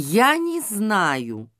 Я не знаю,